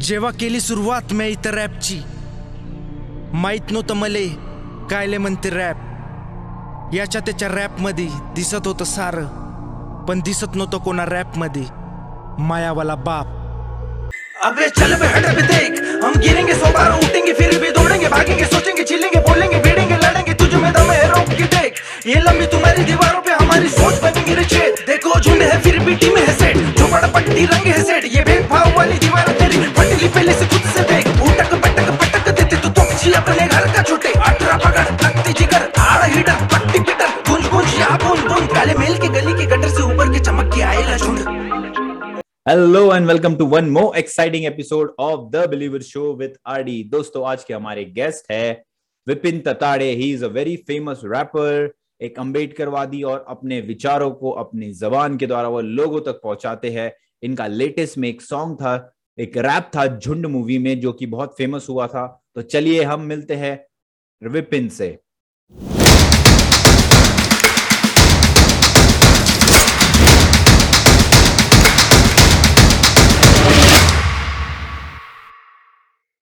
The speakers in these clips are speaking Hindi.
जेव्हा केली सुरुवात मी इथं रॅपची. माहीत नव्हतं मले कायले म्हणते रॅप. याच्या त्याच्या रॅपमध्ये दिसत होतं सारं, पण दिसत नव्हतं कोणा रॅपमध्ये. मायावाला बाप. अबे चल बे हट बे देख, हम गिरेंगे सौ बार उठेंगे, फिर भी दौड़ेंगे, भागेंगे, सोचेंगे, चिल्लेंगे, बोलेंगे, भिड़ेंगे, लड़ेंगे, तुझ में दम है, रोक के देख। ये लंबी तुम्हारी दीवारों पे हमारी सोच बनेगी रे छेद। देखो, झुंड है, फिर भी टीम है सेट झोपड़ पट्टी रंग है सेट ये भेदभाव वाली दीवार तेरी। फटली पहले से खुद से देख। उटक पटक पटक देते तो जी अपने घर का छूटे। अठारह पकड़ लगती जिगर, आड़ हिडर, पट्टी पिटर। गुंज गुंज, या बूंद बूंद। काले मेल के गली के गटर से ऊपर के चमक के आएगा झुंड hello and welcome to one more exciting episode of the believer show with RD दोस्तों, आज के हमारे गेस्ट है Vipin Tatade. He is a very famous rapper एक अम्बेडकरवादी और अपने विचारों को अपनी जबान के द्वारा वो लोगों तक पहुंचाते हैं। इनका लेटेस्ट में एक सॉन्ग था, एक रैप था झुंड मूवी में, जो कि बहुत फ़ेमस हुआ था। तो चलिए हम मिलते हैं विपिन से।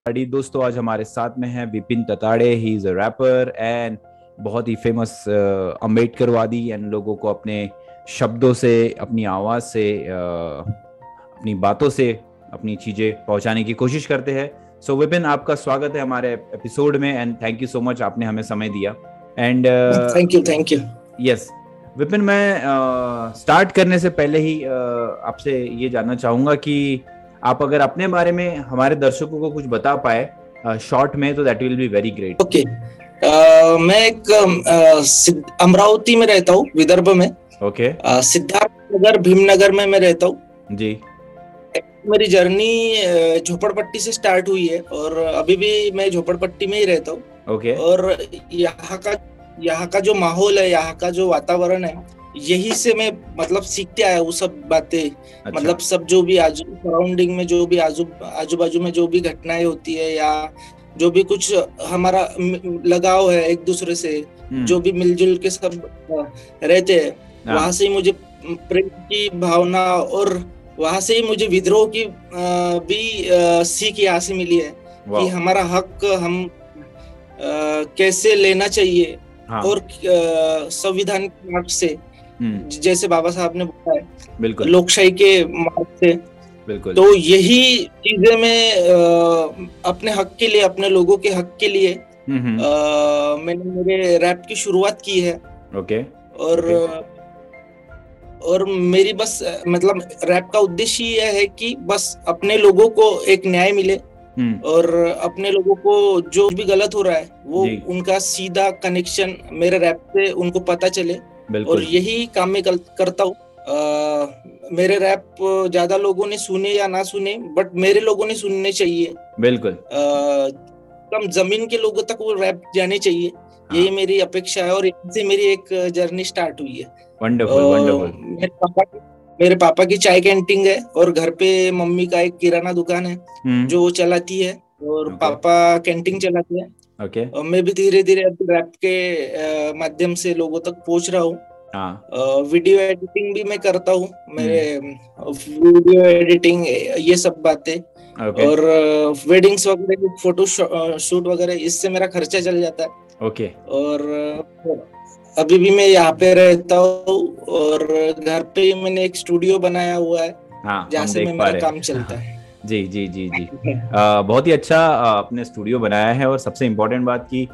दोस्तों, आज हमारे साथ में है Vipin Tatade he is a rapper and बहुत ही फ़ेमस अम्बेडकरवादी एंड लोगों को अपने शब्दों से अपनी आवाज़ से uh, अपनी बातों से अपनी चीज़ें पहुँचाने की कोशिश करते हैं। सो so, विपिन आपका स्वागत है हमारे एपिसोड में and thank you so much आपने हमें समय दिया। And thank you thank you yes Vipin मैं स्टार्ट uh, करने से पहले ही uh, आपसे ये जानना चाहूँगा कि आप अगर अपने बारे में हमारे दर्शकों को कुछ बता पाए शॉर्ट uh, में तो that will be very great okay मैं एक अमरावती में रहता हूँ विदर्भ में। ओके। सिद्धार्थ नगर भीमनगर में मैं रहता हूँ। जी। मेरी जर्नी झोपड़पट्टी से स्टार्ट हुई है और अभी भी मैं झोपड़पट्टी में ही रहता हूँ। ओके। और यहाँ का यहाँ का जो माहौल है यहाँ का जो वातावरण है यही से मैं मतलब सीखते आया वो सब बातें। अच्छा, मतलब सब जो भी आजू सराउंडिंग में जो भी आजू आजू बाजू में जो भी घटनाएँ होती है या जो भी कुछ हमारा लगाव है एक दूसरे से हम्म, जो भी मिलजुल के सब रहते हैं हाँ, वहाँ से ही मुझे प्रेम की भावना और वहाँ से ही मुझे विद्रोह की भी सीख यहाँ से मिली है कि हमारा हक हम कैसे लेना चाहिए हाँ, और संविधान के मार्ग से हम्म, जैसे बाबा साहब ने बोला है बिल्कुल। लोकशाही के मार्ग से। बिल्कुल। तो यही चीज़ें मैं अपने हक के लिए अपने लोगों के हक के लिए हम्म, मैंने मेरे रैप की शुरुआत की है। ओके। और Okay. और मेरी बस मतलब रैप का उद्देश्य यह है कि बस अपने लोगों को एक न्याय मिले। हम्म, और अपने लोगों को जो भी गलत हो रहा है वो उनका सीधा कनेक्शन मेरे रैप से उनको पता चले। और यही काम मैं करता हूँ। मेरे रैप ज़्यादा लोगों ने सुने या ना सुने बट मेरे लोगों ने सुनने चाहिए। बिल्कुल। कम ज़मीन के लोगों तक वो रैप जाने चाहिए। हाँ. यही। मेरी अपेक्षा है और यहाँ से मेरी एक जर्नी स्टार्ट हुई है। वंडरफुल वंडरफुल मेरे पापा की मेरे पापा की चाय कैंटीन है और घर पे मम्मी का एक किराना दुकान है हम्म, जो वो चलाती है और Okay. पापा कैंटीन चलाते हैं। ओके। और मैं भी धीरे धीरे रैप के माध्यम से लोगों तक पहुँच रहा हूँ। वीडियो एडिटिंग भी मैं करता हूँ। मेरे वीडियो एडिटिंग ये सब बातें। ओके और वेडिंग्स वगैरह फ़ोटो शूट वगैरह इससे मेरा खर्चा चल जाता है। Okay okay. और अभी भी मैं यहाँ पे रहता हूँ और घर पे मैंने एक स्टूडियो बनाया हुआ है हाँ जहाँ से मेरा काम हैं। चलता है। जी जी जी जी। अ, बहुत ही अच्छा आपने स्टूडियो बनाया है और सबसे इम्पोर्टेंट बात कि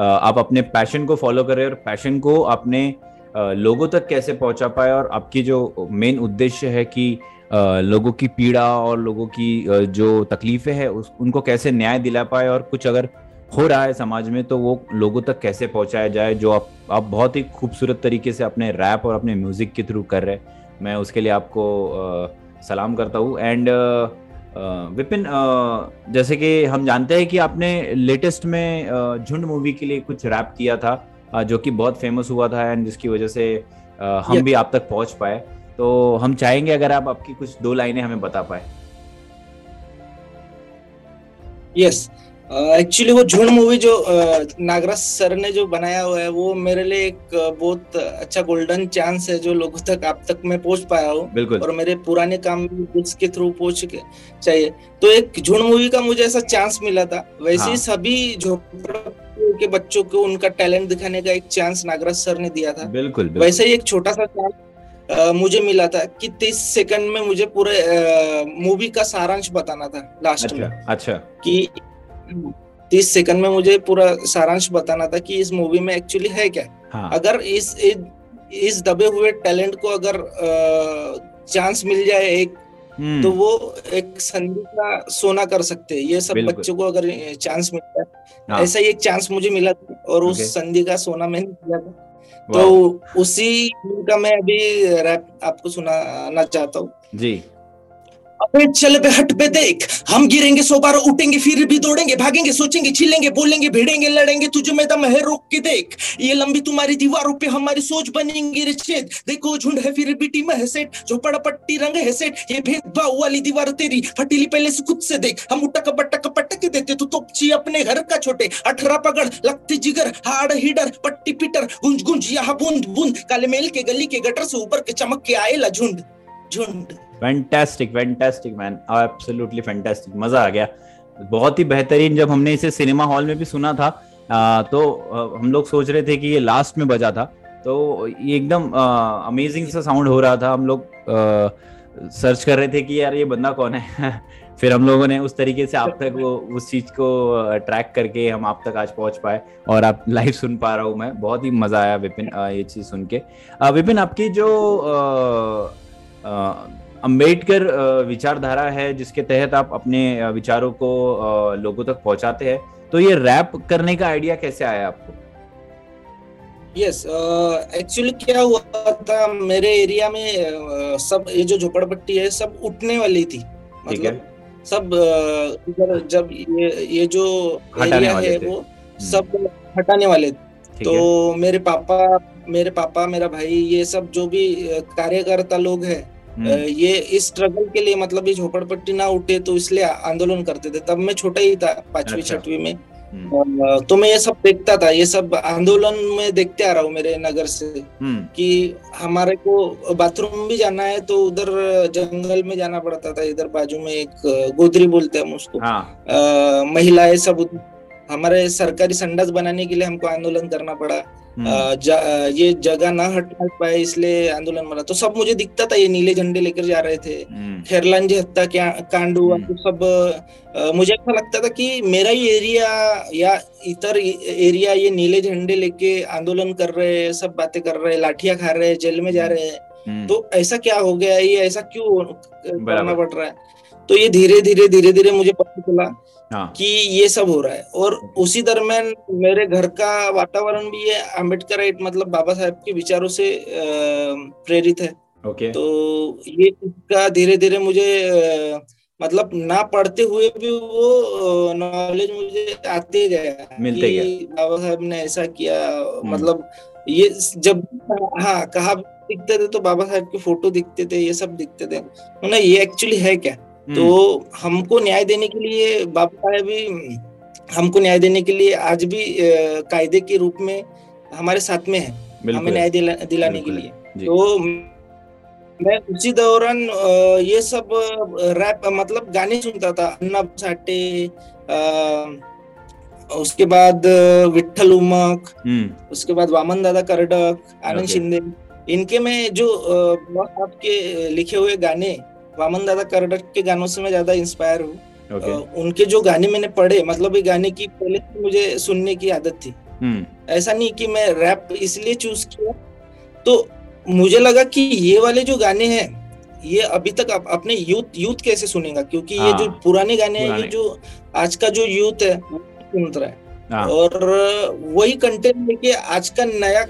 आप अपने पैशन को फॉलो कर रहे हैं और पैशन को अपने अ, लोगों तक कैसे पहुँचा पाए और आपकी जो मेन उद्देश्य है कि लोगों की पीड़ा और लोगों की जो तकलीफें हैं उस उनको कैसे न्याय दिला पाए और कुछ अगर हो रहा है समाज में तो वो लोगों तक कैसे पहुँचाया जाए जो आप आप बहुत ही खूबसूरत तरीके से अपने रैप और अपने म्यूज़िक के थ्रू कर रहे हैं। मैं उसके लिए आपको अ, सलाम करता हूँ। एंड विपिन जैसे कि हम जानते हैं कि आपने लेटेस्ट में झुंड मूवी के लिए कुछ रैप किया था। जो कि बहुत फ़ेमस हुआ था एंड जिसकी वजह से हम भी आप तक पहुँच पाए। तो हम चाहेंगे अगर आप आपकी कुछ दो लाइनें हमें बता पाए। यस एक्चुअली वो झुंड मूवी जो नागराज सर ने जो बनाया हुआ है वो मेरे लिए एक बहुत अच्छा गोल्डन चांस है जो लोगों तक आप तक मैं पहुँच पाया हूँ। बिल्कुल। और मेरे पुराने काम के थ्रू पहुँच के चाहिए। तो एक झुंड मूवी का मुझे ऐसा चांस मिला था। वैसे हाँ। सभी झोपड़पट्टियों के बच्चों को उनका टैलेंट दिखाने का एक चांस नागराज सर ने दिया था। बिल्कुल बिल्कुल। वैसे ही एक छोटा सा चांस मुझे मिला था कि तीस सेकंड में मुझे पूरे मूवी का सारांश बताना था लास्ट अच्छा, में। अच्छा अच्छा। कि तीस सेकंड में मुझे पूरा सारांश बताना था कि इस मूवी में एक्चुअली है क्या? हाँ। अगर इस इस, दबे हुए टैलेंट को अगर चांस मिल जाए एक हम्म, तो वो एक संधि का सोना कर सकते हैं। ये सब। बच्चों को अगर चांस मिलता है हाँ, ऐसा ही एक चांस मुझे मिला था और उस संधि का सोना मैंने किया था। तो उसी का मैं अभी रैप आपको सुनाना चाहता हूँ। जी। अबे चल बे हट बे देख। हम गिरेंगे सौ बार, उठेंगे, फिर भी दौड़ेंगे, भागेंगे, सोचेंगे चिलेंगे बोलेंगे, भिड़ेंगे, लड़ेंगे, तुझे में दम है रोक के देख। ये लंबी तुम्हारी दीवारों पे हमारी सोच बनेंगी रे छेद। देखो, झुंड है, फिर भी टीम है सेट। जो पड़ा पट्टी रंग है सेट। ये भेदभाव वाली दीवार तेरी। फटीली पहले से खुद से देख। हम उटक बटक पटक देते, तू तोपची अपने घर का छोटे। अठरा पगड़, लगती जिगर, हाड़ हिडर, पट्टी पिटर, गुंज गुंज यहाँ बूंद बूंद। काले मेल के गली के गटर से ऊपर के चमक के आएला झुंड। झुंड। Fantastic fantastic man absolutely fantastic मज़ा आ गया। बहुत ही बेहतरीन जब हमने इसे सिनेमा हॉल में भी सुना था आ, तो आ, हम लोग सोच रहे थे कि ये लास्ट में बजा था। तो ये एकदम अमेजिंग सा साउंड हो रहा था। हम लोग सर्च कर रहे थे कि यार ये बंदा कौन है? फिर हम लोगों ने उस तरीके से आप तक वो उस चीज़ को ट्रैक करके हम आप तक आज पहुँच पाए और आप लाइव सुन पा रहा हूँ मैं। बहुत ही मज़ा आया विपिन ये चीज़ सुन के। विपिन आपकी जो आ, आ, अंबेडकर विचारधारा है जिसके तहत आप अपने विचारों को लोगों तक पहुंचाते हैं। तो ये रैप करने का आइडिया कैसे आया आपको? यस एक्चुअली क्या हुआ था मेरे एरिया में सब ये जो झोपड़पट्टी है सब उठने वाली थी। मतलब सब इधर जब ये ये जो एरिया है वो सब हटाने वाले। थे तो मेरे पापा मेरे पापा मेरा भाई ये सब जो भी कार्यकर्ता लोग हैं हम्म, ये इस स्ट्रगल के लिए मतलब ये झोपड़पट्टी ना उठे तो इसलिए आंदोलन करते थे। तब मैं छोटा ही था पांचवी अच्छा। छठवीं में। हम्म, तो मैं ये सब देखता था ये सब आंदोलन में देखते आ रहा हूँ मेरे नगर से हम्म, कि हमारे को बाथरूम भी जाना है तो उधर जंगल में जाना पड़ता था इधर बाजू में एक गोदरी बोलते हैं हम उसको। हाँ। महिलाएँ सब उधर- हमारे सरकारी संडास बनाने के लिए हमको आंदोलन करना पड़ा। हम्म, ज- ये जगह ना हट पाए इसलिए आंदोलन बना। तो सब मुझे दिखता था ये नीले झंडे लेकर जा रहे थे। हम्म, खेरलांजी हत्या क्या कांड हुआ हम्म। तो सब मुझे ऐसा लगता था कि मेरा ही एरिया या इतर एरिया ये नीले झंडे लेके आंदोलन कर रहे हैं सब बातें कर रहे हैं लाठियाँ खा रहे हैं जेल में जा रहे हैं। तो ऐसा क्या हो गया ये ऐसा क्यों करना पड़ रहा है? तो ये धीरे धीरे धीरे धीरे मुझे पता चला हाँ। कि ये सब हो रहा है। और उसी दरम्यान मेरे घर का वातावरण भी ये अंबेडकर मतलब बाबा साहेब के विचारों से प्रेरित है। ओके। तो ये इसका धीरे धीरे मुझे मतलब ना पढ़ते हुए भी वो नॉलेज मुझे आते गया मिलते कि बाबा साहब ने ऐसा किया मतलब ये जब हाँ कहा दिखते थे तो बाबा साहब के फ़ोटो दिखते थे ये सब दिखते थे। ना ये एक्चुअली है क्या? हम्म, तो हमको न्याय देने के लिए बाबा साहेब भी हमको न्याय देने के लिए आज भी कायदे के रूप में हमारे साथ में है। हमें न्याय दिला, दिलाने के लिए। तो मैं उसी दौरान ये सब रैप मतलब गाने सुनता था। अन्ना अ, उसके बाद विठल उमक हम्म, उसके बाद वामन दादा करडक आनंद शिंदे। इनके में जो आपके लिखे हुए गाने वामन दादा करडक के गानों से मैं ज़्यादा इंस्पायर हूँ। अ, उनके जो गाने मैंने पढ़े मतलब ये गाने की पहले से मुझे सुनने की आदत थी। हम्म, ऐसा नहीं कि मैं रैप इसलिए चूज़ किया तो मुझे लगा कि ये वाले जो गाने हैं ये अभी तक आप अपने यूथ यूथ कैसे सुनेगा? क्योंकि ये जो हाँ, पुराने गाने हैं ये जो आज का जो यूथ है वो सुन रहा। है। हाँ और वही कंटेंट लेके आज का नया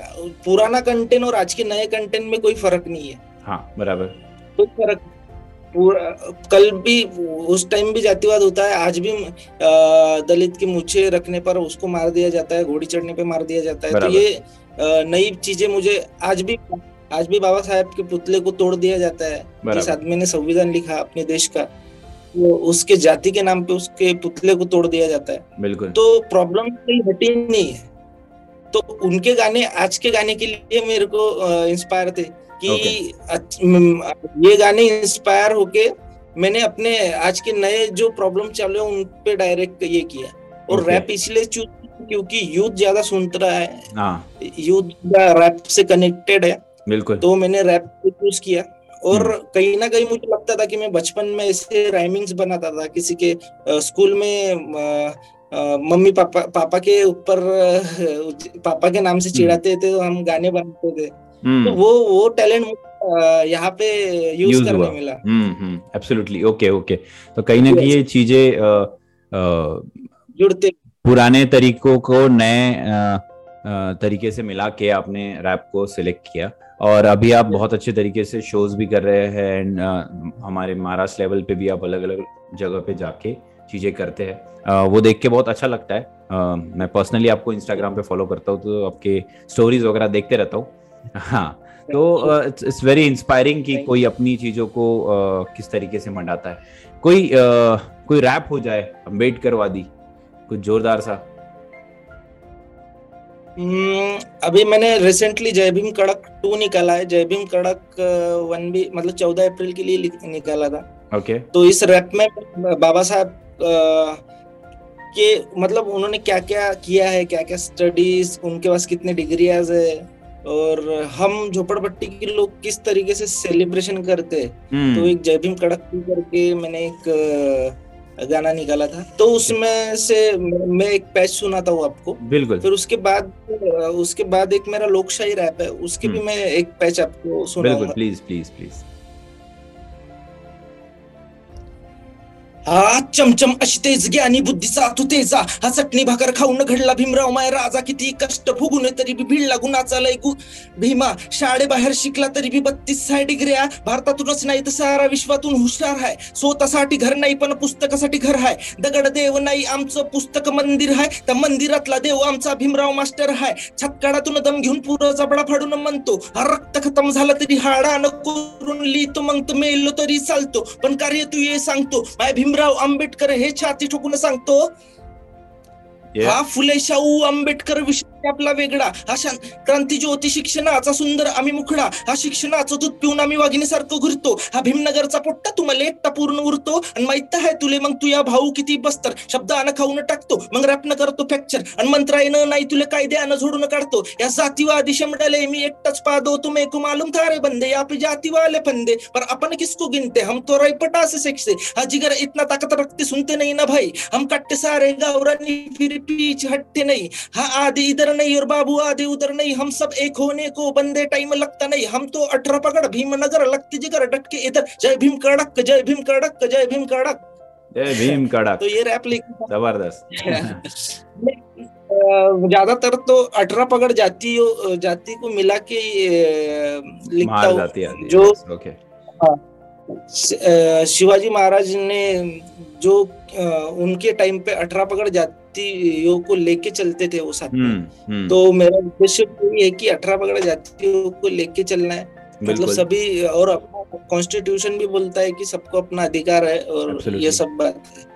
पुराना कंटेंट और आज के नए कंटेंट में कोई फ़र्क नहीं है। हाँ बराबर। कोई फ़र्क पूरा कल भी उस टाइम भी जातिवाद होता है आज भी दलित के मूछे रखने पर उसको मार दिया जाता है घोड़ी चढ़ने पे मार दिया जाता है। तो ये नई चीज़ें मुझे आज भी आज भी बाबा साहेब के पुतले को तोड़ दिया जाता है। जिस आदमी ने संविधान लिखा अपने देश का वो उसके जाति के नाम पे उसके पुतले को तोड़ दिया जाता है। बिल्कुल। तो प्रॉब्लम कोई हटी नहीं है। तो उनके गाने आज के गाने के लिए मेरे को इंस्पायर थे। कि म- ये गाने इंस्पायर होके मैंने अपने आज के नए जो प्रॉब्लम चल रहे हैं उन पे डायरेक्ट ये किया। और Okay. रैप इसलिए चूज़ क्योंकि यूथ ज़्यादा सुनता रहा है। हाँ यूथ रैप से कनेक्टेड है। बिल्कुल। तो मैंने रैप चूज़ किया। और हम्म। कहीं ना कहीं मुझे लगता था कि मैं बचपन में ऐसे राइमिंग्स बनाता था। किसी के स्कूल में मम्मी पापा पापा के ऊपर पापा के नाम से चिढ़ाते थे तो हम गाने बनाते थे। तो हम्म। वो वो टैलेंट यहाँ पे यूज़ Use करने। मिला। Hmm hmm. Absolutely okay okay तो कहीं ना कहीं ये चीज़ें जुड़ते पुराने तरीकों को नए तरीके से मिला के आपने रैप को सिलेक्ट किया। और अभी आप बहुत अच्छे तरीके से शोज़ भी कर रहे हैं एंड हमारे महाराष्ट्र लेवल पे भी आप अलग अलग जगह पे जाके चीज़ें करते हैं। वो देख के बहुत अच्छा लगता है। मैं पर्सनली आपको इंस्टाग्राम पे फॉलो करता हूँ तो आपके स्टोरीज वगैरह देखते रहता हूँ। हाँ तो इट्स वेरी इंस्पायरिंग कि कोई अपनी चीज़ों को अ, किस तरीके से मंडाता है। कोई अ, कोई रैप हो जाए अंबेडकर वादी कुछ जोरदार सा। हम्म, अभी मैंने रिसेंटली जय भीम कड़क टू निकाला है। जय भीम कड़क वन भी मतलब चौदह अप्रैल के लिए निकाला था। Okay okay. तो इस रैप में बाबा साहब के मतलब उन्होंने क्या क्या किया है क्या क्या स्टडीज़ उनके पास कितने डिग्रियाज है? और हम झोपड़पट्टी के लोग किस तरीके से सेलिब्रेशन करते हैं? हम्म। तो एक जय भीम कड़क करके मैंने एक गाना निकाला था। तो उसमें से मैं एक पैच सुनाता हूँ आपको। बिल्कुल। फिर उसके बाद उसके बाद एक मेरा लोकशाही रैप है उसके भी हम्म। मैं एक पैच आपको सुनाऊँगा। प्लीज़ प्लीज़ प्लीज़ हा चमचम अशी तेज ज्ञानी बुद्धीचा तू तेजा. हा चटणी भाकर खाऊन घडला भीमराव माय राजा. किती कष्ट भोगून तरी बी भिडला गुणाचा लय गु भीमा शाळेबाहेर शिकला तरी बी बत्तीस साय डिग्र्या. भारतातूनच नाही तर सारा विश्वातून हुशार आहे स्वतःसाठी घर नाही पण पुस्तकासाठी घर आहे दगड देव नाही आमचं पुस्तक मंदिर आहे त्या मंदिरातला देव आमचा भीमराव मास्टर आहे छतकाडातून दम घेऊन पुरं जबडा फाडून म्हणतो हा रक्त खतम झाला तरी हाडा न करून लिहितो मग तर मेलो तरी चालतो. पण कार्य तू ये सांगतो माय भीमराव आंबेडकर हे छाती ठोकून सांगतो. हा फुले शाहू आंबेडकर विषय आपला वेगळा. हा शां- क्रांती ज्योती शिक्षणाचा सुंदर आम्ही मुखडा. हा शिक्षणाचं दूध पिऊन आम्ही वाघिणीसारखं घुरतो. हा भीमनगरचा पोट्टा तुम्हाला एकटा पूर्ण उरतो. आणि माहीत आहे तुले मग तू या भाऊ किती बस्तर. शब्दानं खाऊन टाकतो. मग रॅपनं करतो फ्रॅक्चर आणि मंत्रायनं नाही तुला कायद्यानं झोडून काढतो. या जातीवादी शमडाले मी एकटाच पादो तुम्ही को मालूम था रे बंदे या जाती जातीवाले फंदे. पर अपन किसको गिनते? हम तो रैपटा से सेक्से. हा जिगर इतना ताकत रखते सुनते नहीं ना भाई. हम कट्टे सारे गावरानी फिर पीछे हटते नहीं. हा आधे इधर नहीं और बाबू आधे उधर नहीं हम सब एक होने को बंदे टाइम लगता नहीं। हम तो अठारह पकड़ भीमनगर लगती जिगर डटके इधर। जय भीम कड़क जय भीम कड़क जय भीम कड़क। जय भीम कड़क। तो ये रैप लिख ज़बरदस्त। ज़्यादातर तो अठारह पकड़ जाति जाति को मिला के लिखता हूँ। जो ओके अ, शिवाजी महाराज ने जो उनके टाइम पे अठारह पकड़ जातियों को लेके चलते थे वो साथ में। हम्म हम्म। तो मेरा उद्देश्य यही है कि अठारह पकड़ जातियों को लेके चलना है। मतलब सभी और अपना कॉन्स्टिट्यूशन भी बोलता है कि सबको अपना अधिकार है और. ये सब बात है।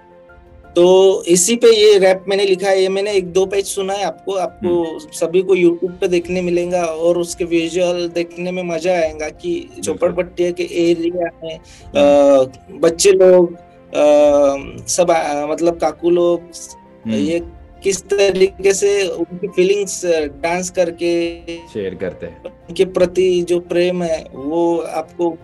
तो इसी पे ये रैप मैंने लिखा है ये मैंने एक दो पेज सुना है आपको आपको हम्म। सभी को यूट्यूब पे देखने मिलेगा और उसके विजुअल देखने में मज़ा आएगा कि झोपड़पट्टी के एरिया में। बच्चे लोग अ, सब अ, मतलब काकू लोग हम्म, ये किस तरीके से उनकी फीलिंग्स डांस करके शेयर करते हैं उनके प्रति जो प्रेम है वो आपको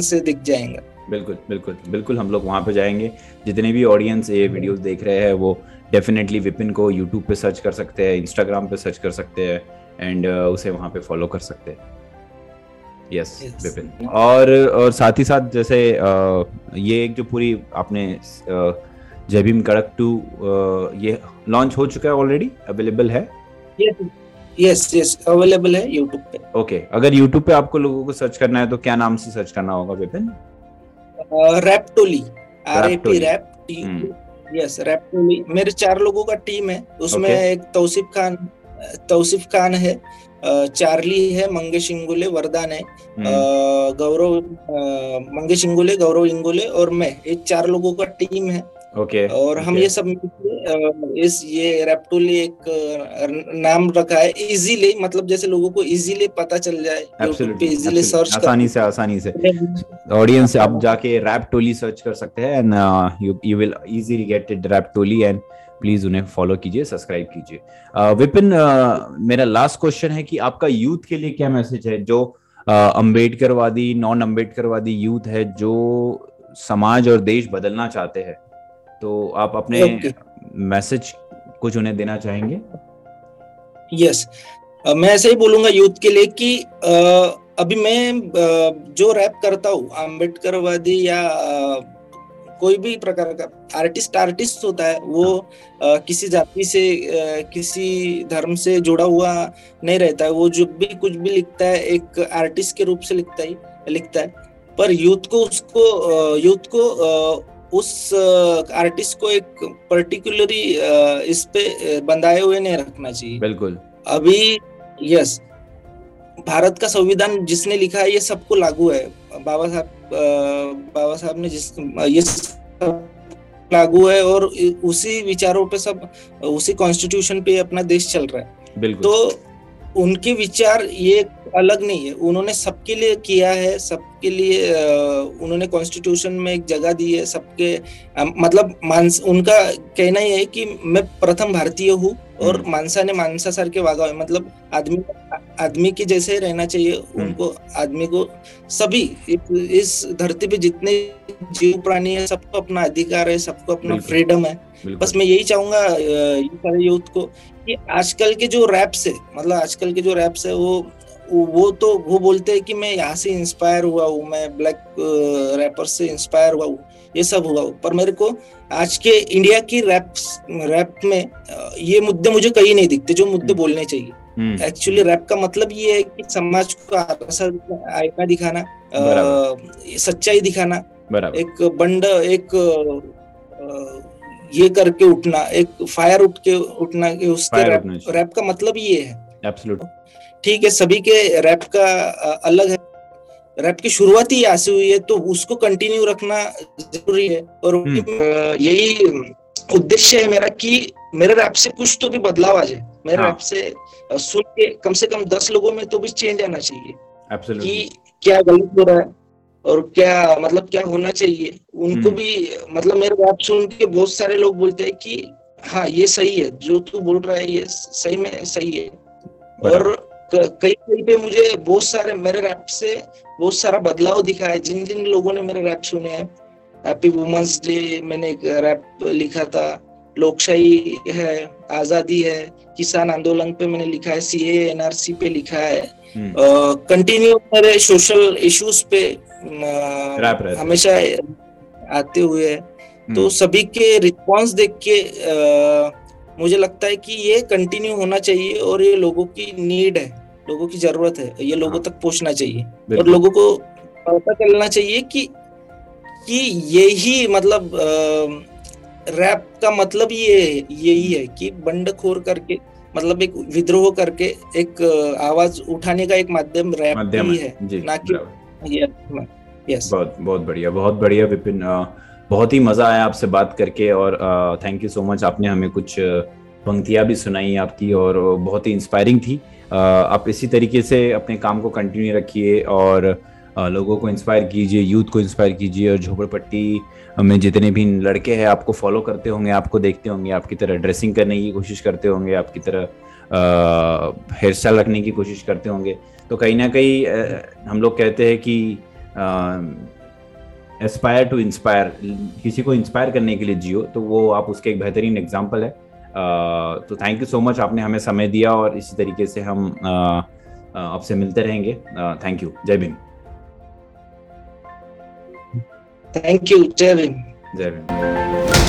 से दिख जाएगा बिल्कुल बिल्कुल बिल्कुल हम लोग वहाँ पे जाएँगे। जितने भी ऑडियंस ये वीडियोस देख रहे हैं वो डेफिनेटली विपिन को यूट्यूब पे सर्च कर सकते हैं इंस्टाग्राम पे सर्च कर सकते हैं एंड उसे वहाँ पे फॉलो कर सकते हैं। Yes Yes. विपिन। और और साथ ही साथ जैसे अ, ये एक जो पूरी आपने अ, जय भीम कड़क टू ये लॉन्च हो चुका है ऑलरेडी अवेलेबल है? यस यस अवेलेबल है यूट्यूब पे। ओके okay, अगर यूट्यूब पे आपको लोगों को सर्च करना है तो क्या नाम से सर्च करना होगा Vipin? Rap Toli R A P rap T hmm. Yes Raptoli मेरे चार लोगों का टीम है। उसमें Okay. एक तौसीफ खान तौसीफ खान है चार्ली है मंगेश इंगुले वरदान है हम्म, गौरव मंगेश इंगुले गौरव इंगुले और मैं। ये चार लोगों का टीम है। ओके और हम ओके, ये सब इस ये रैप्टोली एक नाम रखा है इजीली मतलब जैसे लोगों को इजीली पता चल जाए यूट्यूब पे इजीली सर्च आसानी से आसानी से। ऑडियंस आप जाके रैप टोली सर्च कर सकते हैं and you you will easily get it rap Toli and please उन्हें फॉलो कीजिए सब्सक्राइब कीजिए। विपिन अ, मेरा लास्ट क्वेश्चन है कि आपका यूथ के लिए क्या मैसेज है? जो अ, अम्बेडकरवादी नॉन अम्बेडकरवादी यूथ है जो समाज और देश बदलना चाहते हैं। तो आप अपने मैसेज कुछ उन्हें देना चाहेंगे? यस मैं ऐसे ही बोलूँगा यूथ के लिए कि अभी मैं जो रैप करता हूँ अम्बेडकरवादी या कोई भी प्रकार का आर्टिस्ट आर्टिस्ट होता है वो अ, किसी जाति से अ, किसी धर्म से जुड़ा हुआ नहीं रहता है। वो जो भी कुछ भी लिखता है एक आर्टिस्ट के रूप से लिखता ही लिखता है। पर यूथ को उसको यूथ को उस आर्टिस्ट को एक पर्टिकुलरली इस पे बंधाए हुए नहीं रखना चाहिए। बिल्कुल। अभी यस भारत का संविधान जिसने लिखा है ये सबको लागू है। बाबा साहब बाबा साहब ने जिस ये लागू है और उसी विचारों पे सब उसी कॉन्स्टिट्यूशन पे अपना देश चल रहा है। बिल्कुल। तो उनके विचार ये अलग नहीं है। उन्होंने सबके लिए किया है सबके लिए उन्होंने कॉन्स्टिट्यूशन में एक जगह दी है सबके मतलब मानस उनका कहना ही है कि मैं प्रथम भारतीय हूँ और हम्म. माणसाने माणसासारखे वागावे मतलब आदमी आदमी के जैसे रहना चाहिए हम्म. उनको आदमी को सभी इस, धरती पे जितने जीव प्राणी है सबको अपना अधिकार है सबको अपना फ्रीडम है। बस मैं यही चाहूँगा ये सारे यूथ को कि आजकल के जो रैप्स है मतलब आजकल के जो रैप्स है वो वो तो वो बोलते हैं कि मैं यहाँ से इंस्पायर हुआ हूँ मैं ब्लैक रैपर से इंस्पायर हुआ हूँ ये सब हुआ हूँ। पर मेरे को आज के इंडिया की रैप रैप में ये मुद्दे मुझे कहीं नहीं दिखते जो मुद्दे हम्म. बोलने चाहिए। हम्म, एक्चुअली रैप का मतलब ये है कि समाज को आईना दिखाना बराबर. सच्चाई दिखाना एक बंड एक अ, ये करके उठना एक फायर उठ के उठना उसके रैप रैप का मतलब ये है। एब्सोल्युट ठीक है सभी के रैप का अलग है। रैप की शुरुआत ही यहाँ से हुई है तो उसको कंटिन्यू रखना ज़रूरी है। और हम्म. यही उद्देश्य है मेरा कि मेरे रैप से कुछ तो भी बदलाव आ जाए। मेरे हाँ. रैप से सुन के कम से कम दस लोगों में तो भी चेंज आना चाहिए। एब्सोल्युटली कि क्या गलत हो रहा है और क्या मतलब क्या होना चाहिए। उनको हम्म. भी मतलब मेरे रैप सुन के बहुत सारे लोग बोलते हैं कि हाँ ये सही है जो तू बोल रहा है ये सही में सही है। और कई कई पे मुझे बहुत सारे मेरे रैप से बहुत सारा बदलाव दिखा है। जिन जिन लोगों ने मेरे रैप सुने हैं हैप्पी वुमेन्स डे मैंने एक रैप लिखा था लोकशाही है आज़ादी है किसान आंदोलन पे मैंने लिखा है सी एनआरसी पे लिखा है। हम्म, कंटिन्यू मेरे सोशल इश्यूज़ पे हमेशा आते हुए है। हम्म, तो सभी के रिस्पांस देख के अ, मुझे लगता है कि ये कंटिन्यू होना चाहिए और ये लोगों की नीड है लोगों की ज़रूरत है ये लोगों हाँ। तक पहुँचना चाहिए। और लोगों को पता चलना चाहिए कि कि यही मतलब रैप का मतलब ये यही है कि बंडखोर करके मतलब एक विद्रोह करके एक आवाज़ उठाने का एक माध्यम रैप माध्यम ही है। है ना कि यस बहुत बहुत बढ़िया बहुत बढ़िया विपिन बहुत ही मज़ा आया आपसे बात करके और थैंक यू सो मच आपने हमें कुछ पंक्तियाँ भी सुनाई आपकी और बहुत ही इंस्पायरिंग थी। आप इसी तरीके से अपने काम को कंटिन्यू रखिए और लोगों को इंस्पायर कीजिए यूथ को इंस्पायर कीजिए और झोपड़पट्टी में जितने भी लड़के हैं आपको फॉलो करते होंगे, आपको देखते होंगे, आपकी तरह ड्रेसिंग करने की कोशिश करते होंगे, आपकी तरह हेयर स्टाइल रखने की कोशिश करते होंगे। तो कहीं ना कहीं हम लोग कहते हैं कि एस्पायर टू इंस्पायर किसी को इंस्पायर करने के लिए जियो तो वो आप उसके एक बेहतरीन एग्ज़ाम्पल है। तो थैंक यू सो मच आपने हमें समय दिया और इसी तरीके से हम आपसे मिलते रहेंगे। थैंक यू जय भीम। थैंक यू जय भीम। जय भीम।